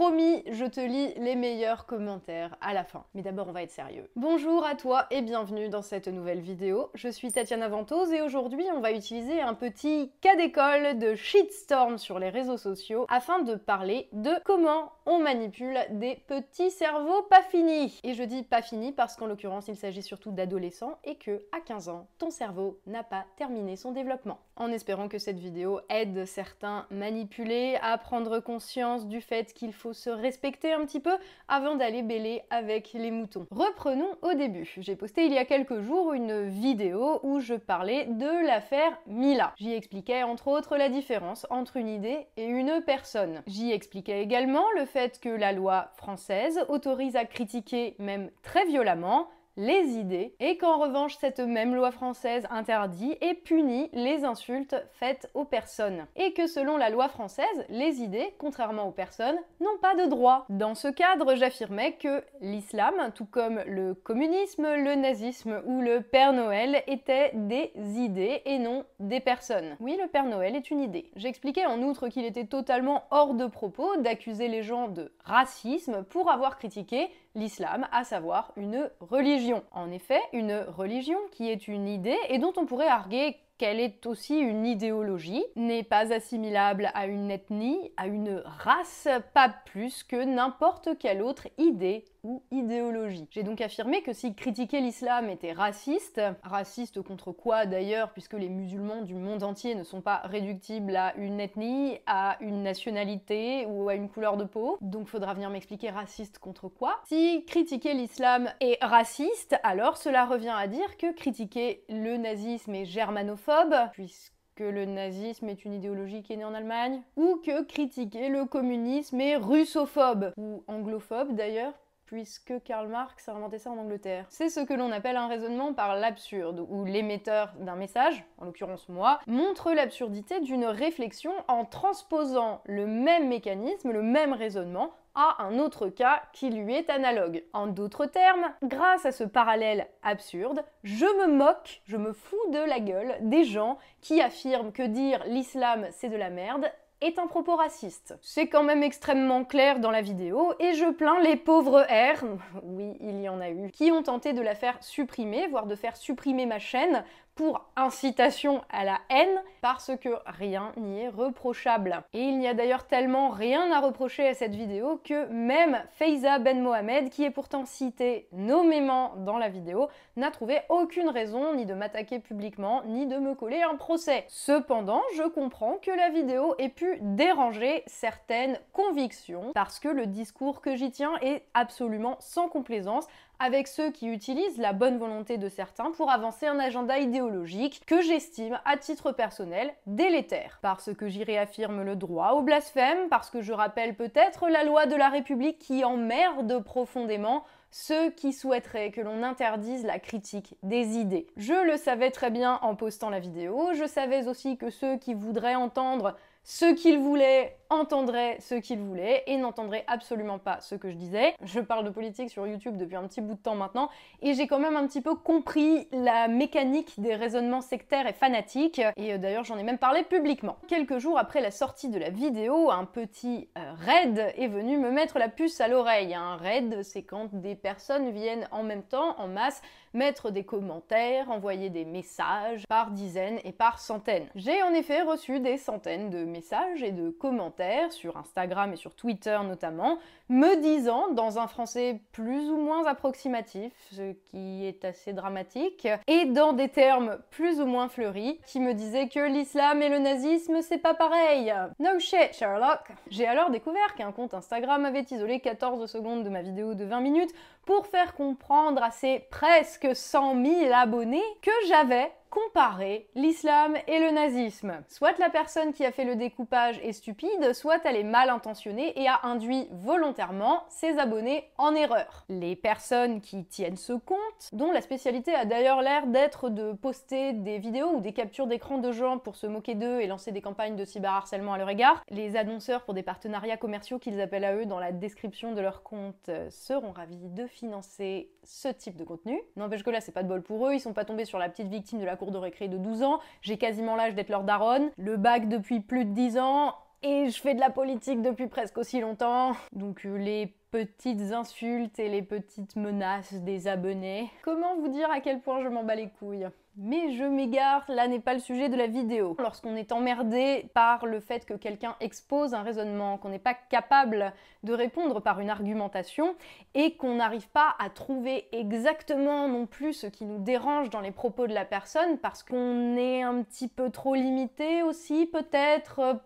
Promis, je te lis les meilleurs commentaires à la fin. Mais d'abord, on va être sérieux. Bonjour à toi et bienvenue dans cette nouvelle vidéo. Je suis Tatiana Ventose et aujourd'hui, on va utiliser un petit cas d'école de shitstorm sur les réseaux sociaux afin de parler de comment on manipule des petits cerveaux pas finis. Et je dis pas finis parce qu'en l'occurrence, il s'agit surtout d'adolescents et que à 15 ans, ton cerveau n'a pas terminé son développement. En espérant que cette vidéo aide certains manipulés à prendre conscience du fait qu'il faut se respecter un petit peu avant d'aller bêler avec les moutons. Reprenons au début. J'ai posté il y a quelques jours une vidéo où je parlais de l'affaire Mila. J'y expliquais entre autres la différence entre une idée et une personne. J'y expliquais également le fait que la loi française autorise à critiquer même très violemment les idées, et qu'en revanche cette même loi française interdit et punit les insultes faites aux personnes. Et que selon la loi française, les idées, contrairement aux personnes, n'ont pas de droit. Dans ce cadre, j'affirmais que l'islam, tout comme le communisme, le nazisme ou le Père Noël, étaient des idées et non des personnes. Oui, le Père Noël est une idée. J'expliquais en outre qu'il était totalement hors de propos d'accuser les gens de racisme pour avoir critiqué l'islam, à savoir une religion. En effet, une religion qui est une idée et dont on pourrait arguer qu'elle est aussi une idéologie, n'est pas assimilable à une ethnie, à une race, pas plus que n'importe quelle autre idée ou idéologie. J'ai donc affirmé que si critiquer l'islam était raciste, raciste contre quoi d'ailleurs, puisque les musulmans du monde entier ne sont pas réductibles à une ethnie, à une nationalité ou à une couleur de peau, donc faudra venir m'expliquer raciste contre quoi. Si critiquer l'islam est raciste, alors cela revient à dire que critiquer le nazisme est germanophobe puisque le nazisme est une idéologie qui est née en Allemagne, ou que critiquer le communisme est russophobe, ou anglophobe d'ailleurs, puisque Karl Marx a inventé ça en Angleterre. C'est ce que l'on appelle un raisonnement par l'absurde, où l'émetteur d'un message, en l'occurrence moi, montre l'absurdité d'une réflexion en transposant le même mécanisme, le même raisonnement, à un autre cas qui lui est analogue. En d'autres termes, grâce à ce parallèle absurde, je me moque, je me fous de la gueule des gens qui affirment que dire l'islam c'est de la merde est un propos raciste. C'est quand même extrêmement clair dans la vidéo et je plains les pauvres R, oui il y en a eu, qui ont tenté de la faire supprimer, voire de faire supprimer ma chaîne pour incitation à la haine parce que rien n'y est reprochable. Et il n'y a d'ailleurs tellement rien à reprocher à cette vidéo que même Faiza Ben Mohamed, qui est pourtant cité nommément dans la vidéo, n'a trouvé aucune raison ni de m'attaquer publiquement ni de me coller un procès. Cependant, je comprends que la vidéo ait pu déranger certaines convictions parce que le discours que j'y tiens est absolument sans complaisance avec ceux qui utilisent la bonne volonté de certains pour avancer un agenda idéologique que j'estime à titre personnel délétère. Parce que j'y réaffirme le droit au blasphème, parce que je rappelle peut-être la loi de la République qui emmerde profondément ceux qui souhaiteraient que l'on interdise la critique des idées. Je le savais très bien en postant la vidéo, je savais aussi que ceux qui voudraient entendre ce qu'ils voulaient entendrait ce qu'il voulait et n'entendrait absolument pas ce que je disais. Je parle de politique sur YouTube depuis un petit bout de temps maintenant et j'ai quand même un petit peu compris la mécanique des raisonnements sectaires et fanatiques et euh, d'ailleurs j'en ai même parlé publiquement. Quelques jours après la sortie de la vidéo, un petit euh, raid est venu me mettre la puce à l'oreille. Un raid, c'est quand des personnes viennent en même temps, en masse, mettre des commentaires, envoyer des messages par dizaines et par centaines. J'ai en effet reçu des centaines de messages et de commentaires sur Instagram et sur Twitter notamment, me disant, dans un français plus ou moins approximatif, ce qui est assez dramatique, et dans des termes plus ou moins fleuris, qui me disaient que l'islam et le nazisme c'est pas pareil. No shit, Sherlock. J'ai alors découvert qu'un compte Instagram avait isolé 14 secondes de ma vidéo de 20 minutes pour faire comprendre à ses presque 100 000 abonnés que j'avais comparer l'islam et le nazisme. Soit la personne qui a fait le découpage est stupide, soit elle est mal intentionnée et a induit volontairement ses abonnés en erreur. Les personnes qui tiennent ce compte, dont la spécialité a d'ailleurs l'air d'être de poster des vidéos ou des captures d'écran de gens pour se moquer d'eux et lancer des campagnes de cyberharcèlement à leur égard, les annonceurs pour des partenariats commerciaux qu'ils appellent à eux dans la description de leur compte seront ravis de financer ce type de contenu. N'empêche que là c'est pas de bol pour eux, ils sont pas tombés sur la petite victime de la cour de récré de 12 ans, j'ai quasiment l'âge d'être leur daronne, le bac depuis plus de 10 ans, et je fais de la politique depuis presque aussi longtemps. Donc euh, les petites insultes et les petites menaces des abonnés. Comment vous dire à quel point je m'en bats les couilles? Mais je m'égare, là n'est pas le sujet de la vidéo. Lorsqu'on est emmerdé par le fait que quelqu'un expose un raisonnement, qu'on n'est pas capable de répondre par une argumentation et qu'on n'arrive pas à trouver exactement non plus ce qui nous dérange dans les propos de la personne parce qu'on est un petit peu trop limité aussi peut-être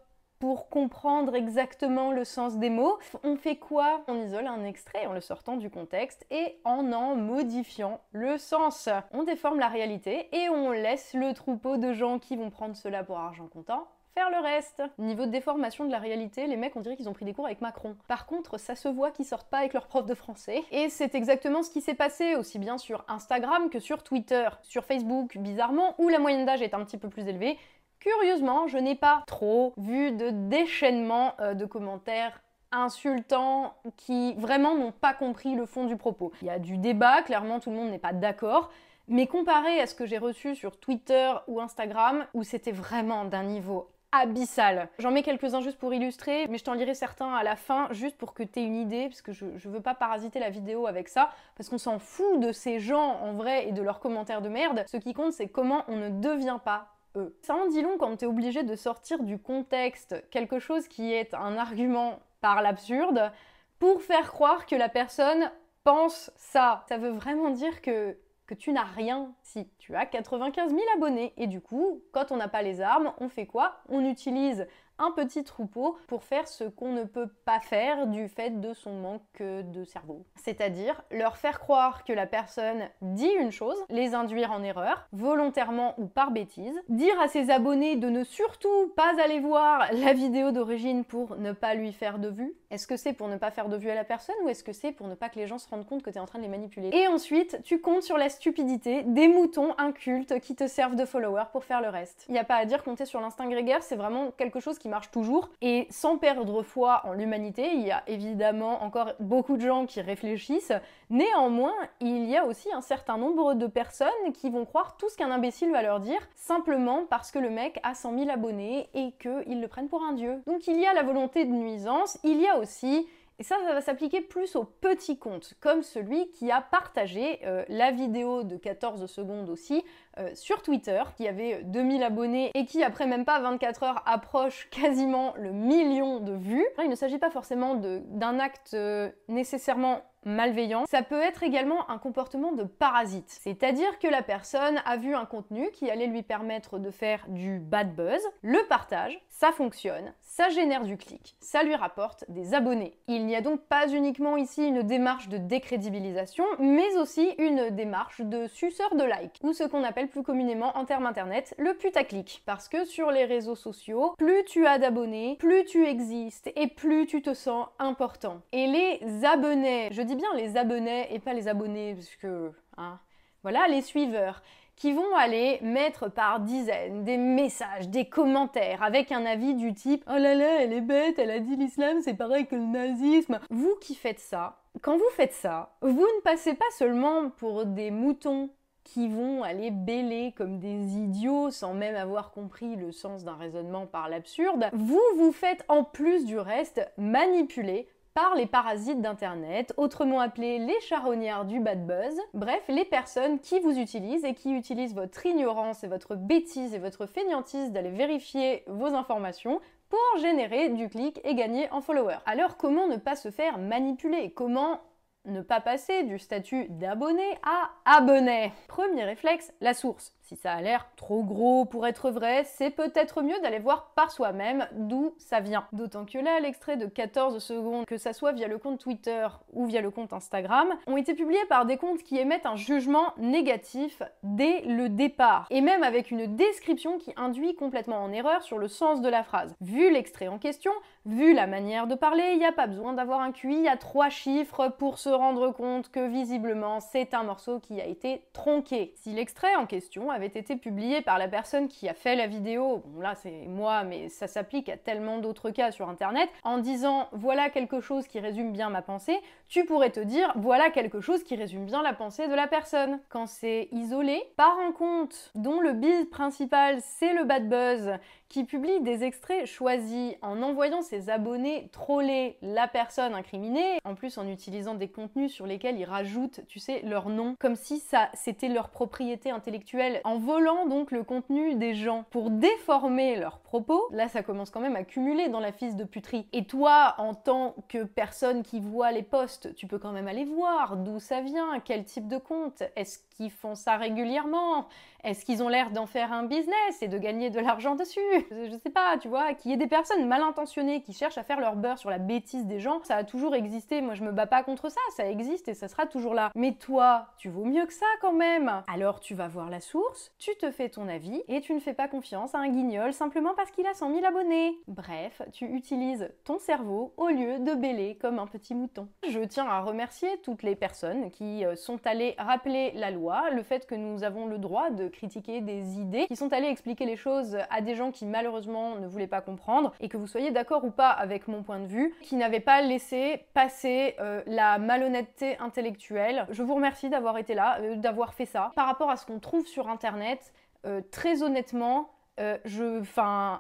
comprendre exactement le sens des mots. On fait quoi? On isole un extrait en le sortant du contexte et en en modifiant le sens. On déforme la réalité et on laisse le troupeau de gens qui vont prendre cela pour argent comptant faire le reste. Niveau de déformation de la réalité, les mecs on dirait qu'ils ont pris des cours avec Macron. Par contre, ça se voit qu'ils sortent pas avec leur prof de français. Et c'est exactement ce qui s'est passé aussi bien sur Instagram que sur Twitter. Sur Facebook, bizarrement, où la moyenne d'âge est un petit peu plus élevée, Curieusement, je n'ai pas trop vu de déchaînement euh, de commentaires insultants qui vraiment n'ont pas compris le fond du propos. Il y a du débat, clairement tout le monde n'est pas d'accord, mais comparé à ce que j'ai reçu sur Twitter ou Instagram, où c'était vraiment d'un niveau abyssal. J'en mets quelques-uns juste pour illustrer, mais je t'en lirai certains à la fin, juste pour que tu aies une idée, parce que je, je veux pas parasiter la vidéo avec ça, parce qu'on s'en fout de ces gens en vrai et de leurs commentaires de merde. Ce qui compte, c'est comment on ne devient pas ça en dit long quand t'es obligé de sortir du contexte quelque chose qui est un argument par l'absurde pour faire croire que la personne pense ça. Ça veut vraiment dire que, que tu n'as rien si tu as 95 000 abonnés. Et du coup, quand on n'a pas les armes, on fait quoi? On utilise un petit troupeau pour faire ce qu'on ne peut pas faire du fait de son manque de cerveau. C'est-à-dire leur faire croire que la personne dit une chose, les induire en erreur, volontairement ou par bêtise, dire à ses abonnés de ne surtout pas aller voir la vidéo d'origine pour ne pas lui faire de vue. Est-ce que c'est pour ne pas faire de vue à la personne ou est-ce que c'est pour ne pas que les gens se rendent compte que tu es en train de les manipuler? Et ensuite, tu comptes sur la stupidité des moutons incultes qui te servent de followers pour faire le reste. Il n'y a pas à dire compter sur l'instinct grégaire, c'est vraiment quelque chose qui marche toujours. Et sans perdre foi en l'humanité, il y a évidemment encore beaucoup de gens qui réfléchissent. Néanmoins, il y a aussi un certain nombre de personnes qui vont croire tout ce qu'un imbécile va leur dire, simplement parce que le mec a 100 000 abonnés et qu'ils le prennent pour un dieu. Donc il y a la volonté de nuisance, il y a aussi et ça, ça va s'appliquer plus aux petits comptes, comme celui qui a partagé euh, la vidéo de 14 secondes aussi euh, sur Twitter, qui avait 2000 abonnés et qui, après même pas 24 heures, approche quasiment le million de vues. il ne s'agit pas forcément d'un acte euh, nécessairement malveillant, ça peut être également un comportement de parasite. C'est-à-dire que la personne a vu un contenu qui allait lui permettre de faire du bad buzz, le partage, ça fonctionne, ça génère du clic, ça lui rapporte des abonnés. Il n'y a donc pas uniquement ici une démarche de décrédibilisation, mais aussi une démarche de suceur de like, ou ce qu'on appelle plus communément en termes internet le putaclic. Parce que sur les réseaux sociaux, plus tu as d'abonnés, plus tu existes et plus tu te sens important. Et les abonnés, je dis bien les abonnés et pas les abonnés, parce que, hein, voilà, les suiveurs qui vont aller mettre par dizaines des messages, des commentaires avec un avis du type Oh là là, elle est bête, elle a dit l'islam, c'est pareil que le nazisme. Vous qui faites ça, quand vous faites ça, vous ne passez pas seulement pour des moutons qui vont aller bêler comme des idiots sans même avoir compris le sens d'un raisonnement par l'absurde, vous vous faites en plus du reste manipuler par les parasites d'Internet, autrement appelés les charognards du bad buzz, bref, les personnes qui vous utilisent et qui utilisent votre ignorance et votre bêtise et votre fainéantise d'aller vérifier vos informations pour générer du clic et gagner en followers. Alors comment ne pas se faire manipuler? Comment ne pas passer du statut d'abonné à abonné Premier réflexe, la source. Si ça a l'air trop gros pour être vrai, c'est peut-être mieux d'aller voir par soi-même d'où ça vient. D'autant que là, l'extrait de 14 secondes, que ça soit via le compte Twitter ou via le compte Instagram, ont été publiés par des comptes qui émettent un jugement négatif dès le départ, et même avec une description qui induit complètement en erreur sur le sens de la phrase. Vu l'extrait en question, vu la manière de parler, il n'y a pas besoin d'avoir un QI à trois chiffres pour se rendre compte que visiblement c'est un morceau qui a été tronqué. Si l'extrait en question avait été publié par la personne qui a fait la vidéo, bon là c'est moi, mais ça s'applique à tellement d'autres cas sur internet, en disant voilà quelque chose qui résume bien ma pensée, tu pourrais te dire voilà quelque chose qui résume bien la pensée de la personne. Quand c'est isolé, par un compte dont le bise principal c'est le bad buzz, qui publie des extraits choisis en envoyant ses abonnés troller la personne incriminée, en plus en utilisant des contenus sur lesquels ils rajoutent, tu sais, leur nom, comme si ça c'était leur propriété intellectuelle, en volant donc le contenu des gens pour déformer leurs propos. Là, ça commence quand même à cumuler dans la fils de puterie. Et toi, en tant que personne qui voit les posts, tu peux quand même aller voir d'où ça vient, quel type de compte, est-ce qu'ils font ça régulièrement Est-ce qu'ils ont l'air d'en faire un business et de gagner de l'argent dessus? Je sais pas, tu vois, qu'il y ait des personnes mal intentionnées qui cherchent à faire leur beurre sur la bêtise des gens, ça a toujours existé. Moi, je me bats pas contre ça, ça existe et ça sera toujours là. Mais toi, tu vaux mieux que ça quand même. Alors tu vas voir la source, tu te fais ton avis et tu ne fais pas confiance à un guignol simplement parce qu'il a 100 000 abonnés. Bref, tu utilises ton cerveau au lieu de bêler comme un petit mouton. Je tiens à remercier toutes les personnes qui euh, sont allées rappeler la loi le fait que nous avons le droit de critiquer des idées, qui sont allées expliquer les choses à des gens qui malheureusement ne voulaient pas comprendre, et que vous soyez d'accord ou pas avec mon point de vue, qui n'avaient pas laissé passer euh, la malhonnêteté intellectuelle. Je vous remercie d'avoir été là, euh, d'avoir fait ça. Par rapport à ce qu'on trouve sur Internet, euh, très honnêtement, euh, je,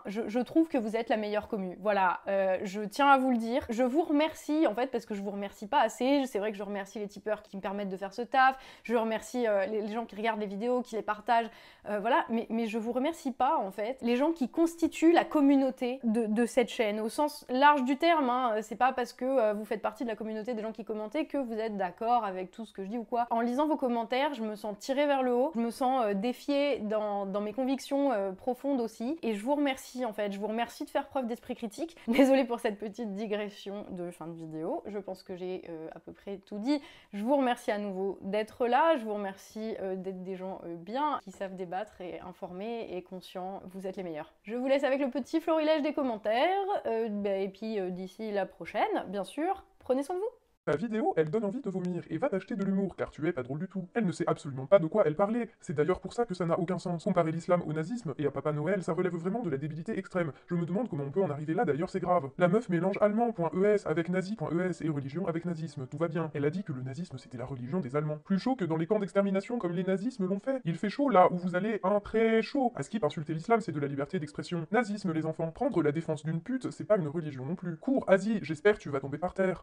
je, je, trouve que vous êtes la meilleure commu. Voilà, euh, je tiens à vous le dire. Je vous remercie en fait parce que je vous remercie pas assez. C'est vrai que je remercie les tipeurs qui me permettent de faire ce taf. Je remercie euh, les, gens qui regardent les vidéos, qui les partagent. voilà, mais, mais je vous remercie pas en fait les gens qui constituent la communauté de, cette chaîne au sens large du terme. Hein. C'est pas parce que vous faites partie de la communauté des gens qui commentaient que vous êtes d'accord avec tout ce que je dis ou quoi. En lisant vos commentaires, je me sens tirée vers le haut. Je me sens défiée dans mes convictions profondes aussi. Et je vous remercie en fait, je vous remercie de faire preuve d'esprit critique. Désolée pour cette petite digression de fin de vidéo. Je pense que j'ai euh, à peu près tout dit. Je vous remercie à nouveau d'être là. Je vous remercie euh, d'être des gens euh, bien, qui savent débattre et informés et conscients. Vous êtes les meilleurs. Je vous laisse avec le petit florilège des commentaires. Bah, et puis d'ici la prochaine, bien sûr, prenez soin de vous. Ta vidéo, elle donne envie de vomir, et va t'acheter de l'humour, car tu es pas drôle du tout. Elle ne sait absolument pas de quoi elle parlait, c'est d'ailleurs pour ça que ça n'a aucun sens. Comparer l'islam au nazisme et à Papa Noël, ça relève vraiment de la débilité extrême. Je me demande comment on peut en arriver là, d'ailleurs c'est grave. La meuf mélange allemand.es avec nazi.es et religion avec nazisme, tout va bien. Elle a dit que le nazisme c'était la religion des Allemands. Plus chaud que dans les camps d'extermination comme les nazismes l'ont fait. Il fait chaud là où vous allez, un très chaud. À qui insulter l'islam, c'est de la liberté d'expression. Nazisme les enfants. Prendre la défense d'une pute, c'est pas une religion non plus. Cours, Asie, j'espère tu vas tomber par terre.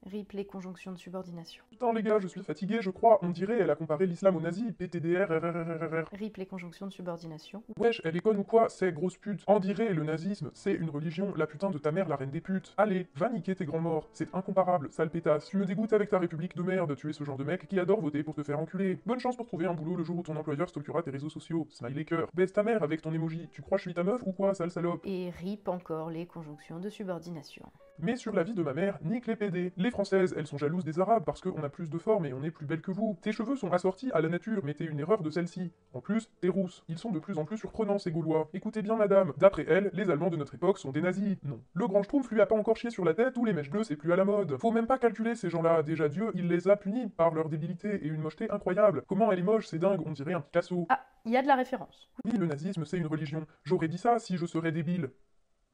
De subordination. Putain les gars, je suis fatigué, je crois. On dirait, elle a comparé l'islam au nazi. PTDR, RRRRR. Rip les conjonctions de subordination. Wesh, elle est conne ou quoi? C'est grosse pute. On dirait, le nazisme, c'est une religion. La putain de ta mère, la reine des putes. Allez, va niquer tes grands morts. C'est incomparable, sale pétasse. Tu me dégoûtes avec ta république de merde. Tu es ce genre de mec qui adore voter pour te faire enculer. Bonne chance pour trouver un boulot le jour où ton employeur stalkera tes réseaux sociaux. Smiley cœur. Baisse ta mère avec ton emoji. Tu crois que je suis ta meuf ou quoi, sale salope? Et rip encore les conjonctions de subordination. Mais sur la vie de ma mère, nique les PD. Les françaises, elles sont jalouses des arabes parce qu'on a plus de forme et on est plus belle que vous. Tes cheveux sont assortis à la nature, mais t'es une erreur de celle-ci. En plus, t'es rousse. Ils sont de plus en plus surprenants, ces Gaulois. Écoutez bien, madame. D'après elle, les Allemands de notre époque sont des nazis. Non. Le grand Schtroumpf lui a pas encore chié sur la tête ou les mèches bleues, c'est plus à la mode. Faut même pas calculer ces gens-là. Déjà, Dieu, il les a punis par leur débilité et une mocheté incroyable. Comment elle est moche, c'est dingue, on dirait un Picasso. Ah, il y a de la référence. Oui, le nazisme, c'est une religion. J'aurais dit ça si je serais débile.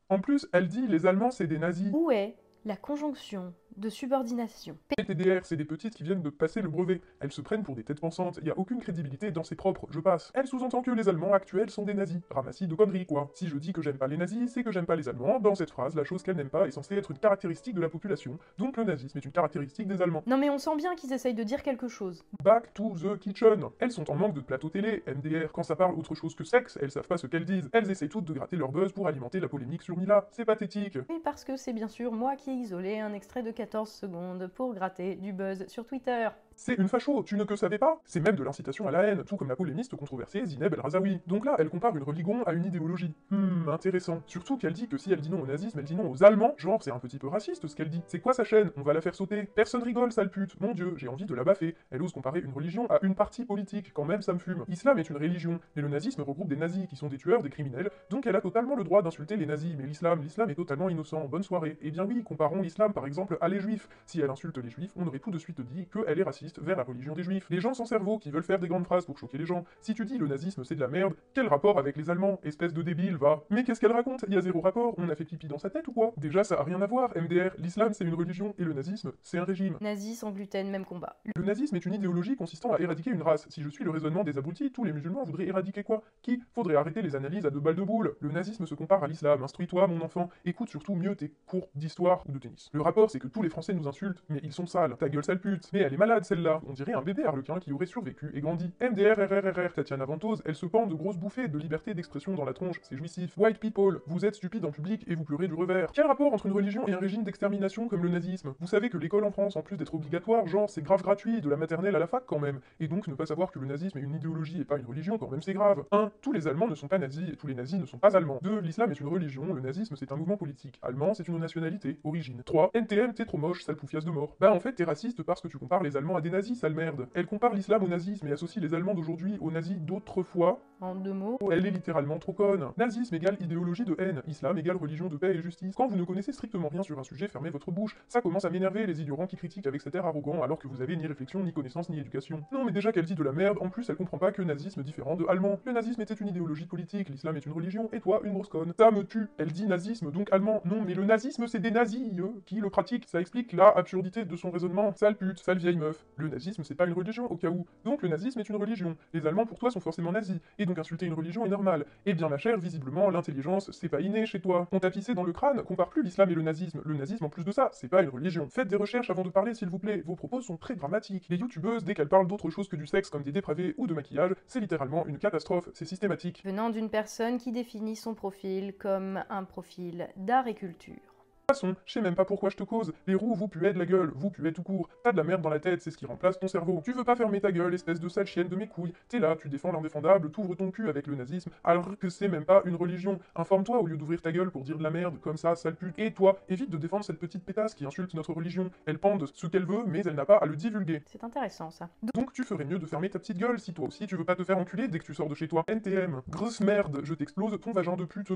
En plus, elle dit les Allemands, c'est des nazis. Est la conjonction de subordination. PTDR, c'est des petites qui viennent de passer le brevet. Elles se prennent pour des têtes pensantes, il y a aucune crédibilité dans ses propres, je passe. Elle sous-entend que les Allemands actuels sont des nazis. Ramassis de conneries, quoi. Si je dis que j'aime pas les nazis, c'est que j'aime pas les Allemands. Dans cette phrase, la chose qu'elle n'aime pas est censée être une caractéristique de la population, donc le nazisme est une caractéristique des Allemands. Non mais on sent bien qu'ils essayent de dire quelque chose. Back to the kitchen. Elles sont en manque de plateau télé, MDR. Quand ça parle autre chose que sexe, elles savent pas ce qu'elles disent. Elles essayent toutes de gratter leur buzz pour alimenter la polémique sur Mila. C'est pathétique. Mais parce que c'est bien sûr moi qui ai isolé un extrait de 14 secondes pour gratter du buzz sur Twitter. C'est une facho, tu ne que savais pas? C'est même de l'incitation à la haine, tout comme la polémiste controversée Zineb El Razaoui. Donc là, elle compare une religion à une idéologie. Hmm, intéressant. Surtout qu'elle dit que si elle dit non au nazisme, elle dit non aux Allemands. Genre, c'est un petit peu raciste ce qu'elle dit. C'est quoi sa chaîne? On va la faire sauter. Personne rigole, sale pute. Mon dieu, j'ai envie de la baffer. Elle ose comparer une religion à une partie politique, quand même ça me fume. Islam est une religion, mais le nazisme regroupe des nazis qui sont des tueurs, des criminels, donc elle a totalement le droit d'insulter les nazis. Mais l'islam, l'islam est totalement innocent. Bonne soirée. Eh bien oui, comparons l'islam par exemple à les juifs. Si elle insulte les juifs, on aurait tout de suite dit qu'elle est raciste vers la religion des juifs. Les gens sans cerveau qui veulent faire des grandes phrases pour choquer les gens. Si tu dis le nazisme c'est de la merde, quel rapport avec les Allemands Espèce de débile, va. Mais qu'est-ce qu'elle raconte? Il y a zéro rapport, on a fait pipi dans sa tête ou quoi? Déjà ça a rien à voir, MDR, l'islam c'est une religion et le nazisme c'est un régime. Nazi sans gluten, même combat. Le nazisme est une idéologie consistant à éradiquer une race. Si je suis le raisonnement des abrutis, tous les musulmans voudraient éradiquer quoi? Qui? Faudrait arrêter les analyses à deux balles de boule. Le nazisme se compare à l'islam. Instruis-toi, mon enfant. Écoute surtout mieux tes cours d'histoire ou de tennis. Le rapport, c'est que tous les Français nous insultent, mais ils sont sales. Ta gueule, sale pute. Mais elle est malade, celle-là. On dirait un bébé harlequin qui aurait survécu et grandi. MDR, RRRR, Tatiana Ventose, elle se pend de grosses bouffées de liberté d'expression dans la tronche. C'est jouissif. White people, vous êtes stupide en public et vous pleurez du revers. Quel rapport entre une religion et un régime d'extermination comme le nazisme? Vous savez que l'école en France, en plus d'être obligatoire, genre, c'est grave gratuit, de la maternelle à la fac quand même. Et donc ne pas savoir que le nazisme est une idéologie et pas une religion, quand même c'est grave. 1. Tous les Allemands ne sont pas nazis et tous les nazis ne sont pas allemands. 2. L'islam est une religion, le nazisme c'est un mouvement politique. Allemand c'est une nationalité, origine. 3. NTM t'es trop moche, sale poufiasse de mort. Bah en fait t'es raciste parce que tu compares les Allemands à des nazis, sale merde. Elle compare l'islam au nazisme et associe les Allemands d'aujourd'hui aux nazis d'autrefois. En deux mots. Elle est littéralement trop conne. Nazisme égale idéologie de haine, islam égale religion de paix et justice. Quand vous ne connaissez strictement rien sur un sujet, fermez votre bouche. Ça commence à m'énerver les ignorants qui critiquent avec cet air arrogant alors que vous avez ni réflexion, ni connaissance, ni éducation. Non mais déjà qu'elle dit de la merde, en plus elle comprend pas que nazisme différent de allemand. Le nazisme était une idéologie politique, l'islam est une religion, et toi une grosse conne. Ça me tue. Elle dit nazisme, donc allemand. Non mais le nazisme c'est des nazis, eux, qui le pratiquent. Ça explique la absurdité de son raisonnement. Sale pute, sale vieille meuf. Le nazisme c'est pas une religion, au cas où. Donc le nazisme est une religion. Les Allemands pour toi sont forcément nazis, et donc insulter une religion est normal. Eh bien ma chère, visiblement l'intelligence c'est pas inné chez toi. On t'a pissé dans le crâne, compare plus l'islam et le nazisme. Le nazisme en plus de ça, c'est pas une religion. Faites des recherches avant de parler s'il vous plaît. Vos propos sont très dramatiques. Les youtubeuses, dès qu'elles parlent d'autre chose que du sexe comme des dépravés ou de maquillage, c'est littéralement une catastrophe, c'est systématique. Venant d'une personne qui définit son profil comme un profil d'art et culture. De toute façon, je sais même pas pourquoi je te cause. Les roues vous puez de la gueule, vous puez tout court. T'as de la merde dans la tête, c'est ce qui remplace ton cerveau. Tu veux pas fermer ta gueule, espèce de sale chienne de mes couilles. T'es là, tu défends l'indéfendable, t'ouvres ton cul avec le nazisme, alors que c'est même pas une religion. Informe-toi au lieu d'ouvrir ta gueule pour dire de la merde, comme ça, sale pute. Et toi, évite de défendre cette petite pétasse qui insulte notre religion. Elle pende ce qu'elle veut, mais elle n'a pas à le divulguer. C'est intéressant ça. Donc tu ferais mieux de fermer ta petite gueule si toi aussi tu veux pas te faire enculer dès que tu sors de chez toi. NTM, grosse merde, je t'explose ton vagin de pute.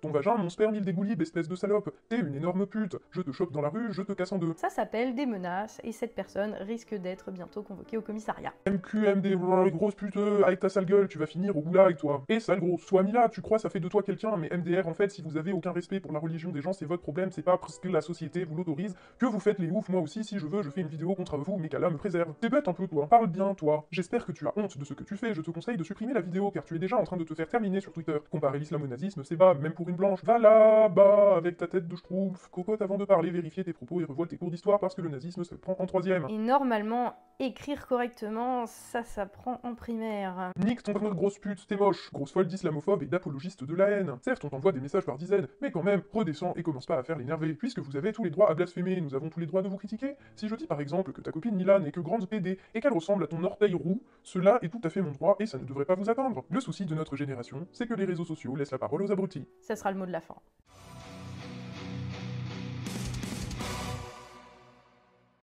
Ton vagin, mon sperme, il dégoulib, espèce de salope. T'es une énorme pute. Je te chope dans la rue, je te casse en deux. Ça s'appelle des menaces et cette personne risque d'être bientôt convoquée au commissariat. MQMD, grosse pute, avec ta sale gueule, tu vas finir au goulag, toi. Et sale gros, sois mis là, tu crois ça fait de toi quelqu'un, mais MDR, en fait, si vous avez aucun respect pour la religion des gens, c'est votre problème, c'est pas parce que la société vous l'autorise que vous faites les oufs. Moi aussi, si je veux, je fais une vidéo contre vous, mais qu'Allah me préserve. T'es bête un peu, toi. Parle bien, toi. J'espère que tu as honte de ce que tu fais. Je te conseille de supprimer la vidéo, car tu es déjà en train de te faire terminer sur Twitter. Comparer l'islam au nazisme, c'est bas, même pour une blanche. Va là-bas, avec ta tête de schtroumpf. Cocotte, avant de parler, vérifier tes propos et revois tes cours d'histoire parce que le nazisme se prend en troisième. Et normalement, écrire correctement, ça s'apprend en primaire. Nique ton grosse pute, t'es moche. Grosse folle d'islamophobe et d'apologiste de la haine. Certes, on t'envoie des messages par dizaines, mais quand même, redescends et commence pas à faire l'énerver. Puisque vous avez tous les droits à blasphémer, nous avons tous les droits de vous critiquer. Si je dis par exemple que ta copine Milan n'est que grande PD et qu'elle ressemble à ton orteil roux, cela est tout à fait mon droit et ça ne devrait pas vous attendre. Le souci de notre génération, c'est que les réseaux sociaux laissent la parole aux abrutis. Ça sera le mot de la fin.